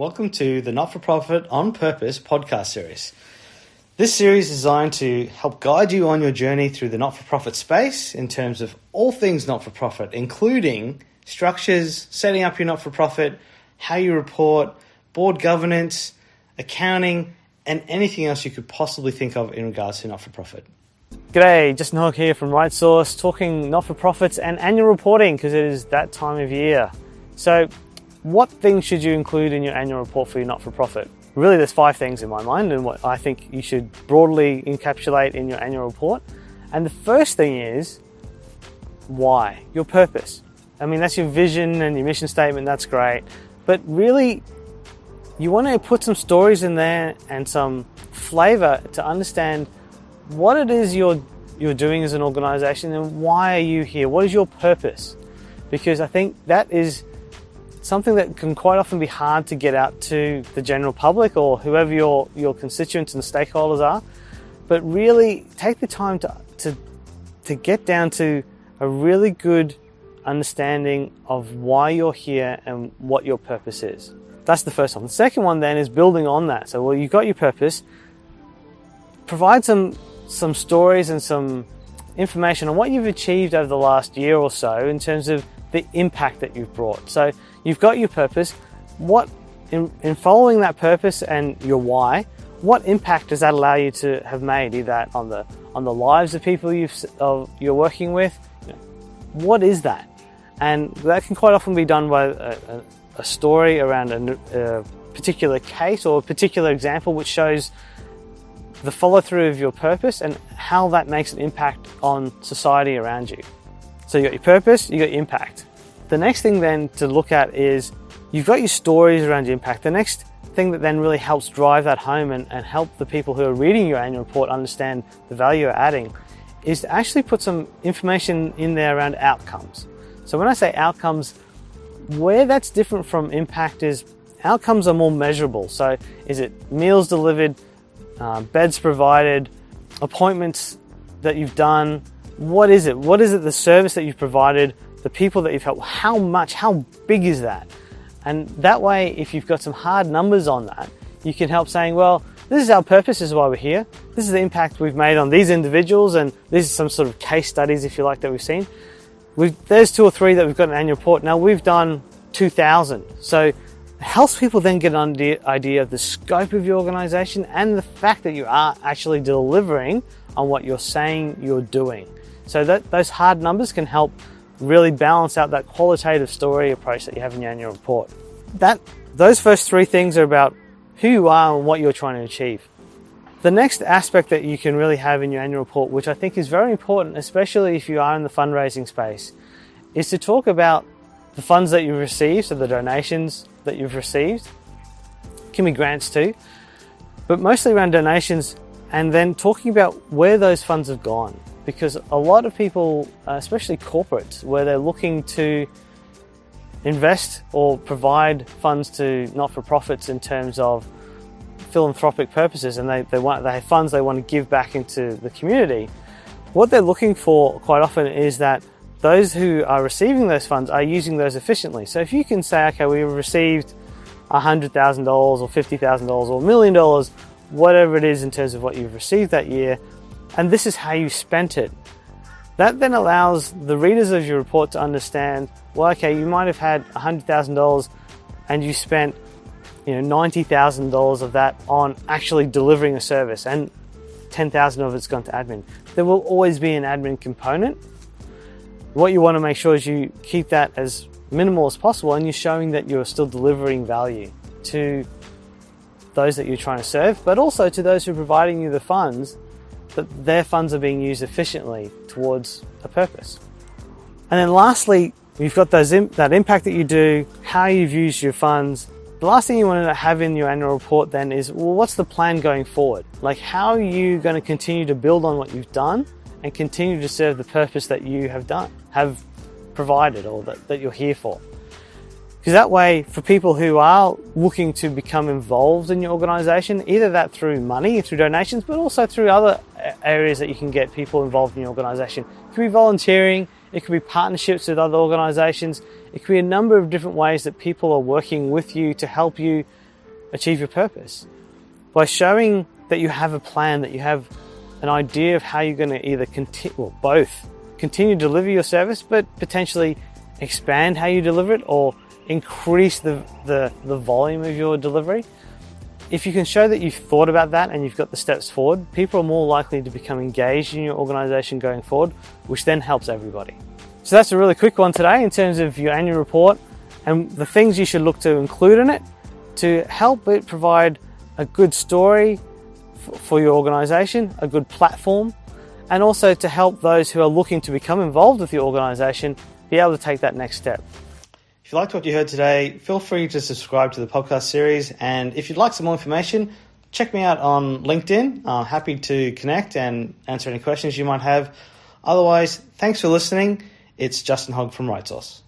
Welcome to the Not for Profit on Purpose podcast series. This series is designed to help guide you on your journey through the not for profit space in terms of all things not for profit, including structures, setting up your not for profit, how you report, board governance, accounting, and anything else you could possibly think of in regards to not for profit. G'day, Justin Hogg here from Right Source, talking not for profits and annual reporting because it is that time of year. So, what things should you include in your annual report for your not for profit? Really, there's five things in my mind, and what I think you should broadly encapsulate in your annual report. And the first thing is why? Your purpose. I mean, that's your vision and your mission statement, that's great. But really, you want to put some stories in there and some flavor to understand what it is you're you're doing as an organization and why are you here? What is your purpose? Because I think that is something that can quite often be hard to get out to the general public or whoever your, your constituents and stakeholders are. But really take the time to, to, to get down to a really good understanding of why you're here and what your purpose is. That's the first one. The second one then is building on that. So, well, you've got your purpose. Provide some some stories and some information on what you've achieved over the last year or so in terms of the impact that you've brought. So you've got your purpose. What in, in following that purpose and your why, what impact does that allow you to have made? Either on the on the lives of people you've you're working with. What is that? And that can quite often be done by a, a, a story around a, a particular case or a particular example, which shows the follow through of your purpose and how that makes an impact on society around you. So you got your purpose, you got your impact. The next thing then to look at is you've got your stories around your impact. The next thing that then really helps drive that home and, and help the people who are reading your annual report understand the value you're adding is to actually put some information in there around outcomes. So when I say outcomes, where that's different from impact is outcomes are more measurable. So is it meals delivered, uh, beds provided, appointments that you've done, what is it? What is it, the service that you've provided, the people that you've helped? How much, how big is that? And that way, if you've got some hard numbers on that, you can help saying, well, this is our purpose, this is why we're here. This is the impact we've made on these individuals, and these are some sort of case studies, if you like, that we've seen. We've, there's two or three that we've got an annual report. Now we've done 2,000. So it helps people then get an idea of the scope of your organization and the fact that you are actually delivering on what you're saying you're doing. So that those hard numbers can help really balance out that qualitative story approach that you have in your annual report. That those first three things are about who you are and what you're trying to achieve. The next aspect that you can really have in your annual report, which I think is very important, especially if you are in the fundraising space, is to talk about the funds that you've received, so the donations that you've received. Can be grants too, but mostly around donations, and then talking about where those funds have gone because a lot of people, uh, especially corporates, where they're looking to invest or provide funds to not-for-profits in terms of philanthropic purposes and they, they want they have funds they want to give back into the community what they're looking for quite often is that those who are receiving those funds are using those efficiently. So if you can say okay we received $100000 or $50000 or a million dollars whatever it is in terms of what you've received that year and this is how you spent it. That then allows the readers of your report to understand, well, okay, you might have had $100,000 and you spent you know, $90,000 of that on actually delivering a service and 10,000 of it's gone to admin. There will always be an admin component. What you want to make sure is you keep that as minimal as possible and you're showing that you're still delivering value to those that you're trying to serve, but also to those who are providing you the funds that their funds are being used efficiently towards a purpose. And then lastly, you've got those that impact that you do, how you've used your funds. The last thing you want to have in your annual report then is, well, what's the plan going forward? Like, how are you going to continue to build on what you've done and continue to serve the purpose that you have done, have provided, or that, that you're here for? Because that way, for people who are looking to become involved in your organization, either that through money, through donations, but also through other uh, areas that you can get people involved in your organization. It could be volunteering, it could be partnerships with other organizations, it could be a number of different ways that people are working with you to help you achieve your purpose. By showing that you have a plan, that you have an idea of how you're going to either continue, well, both continue to deliver your service, but potentially expand how you deliver it or increase the, the, the volume of your delivery. If you can show that you've thought about that and you've got the steps forward, people are more likely to become engaged in your organization going forward, which then helps everybody. So that's a really quick one today in terms of your annual report and the things you should look to include in it to help it provide a good story for your organization, a good platform, and also to help those who are looking to become involved with your organization be able to take that next step. If you liked what you heard today, feel free to subscribe to the podcast series. And if you'd like some more information, check me out on LinkedIn. I'm happy to connect and answer any questions you might have. Otherwise, thanks for listening. It's Justin Hogg from RightSource.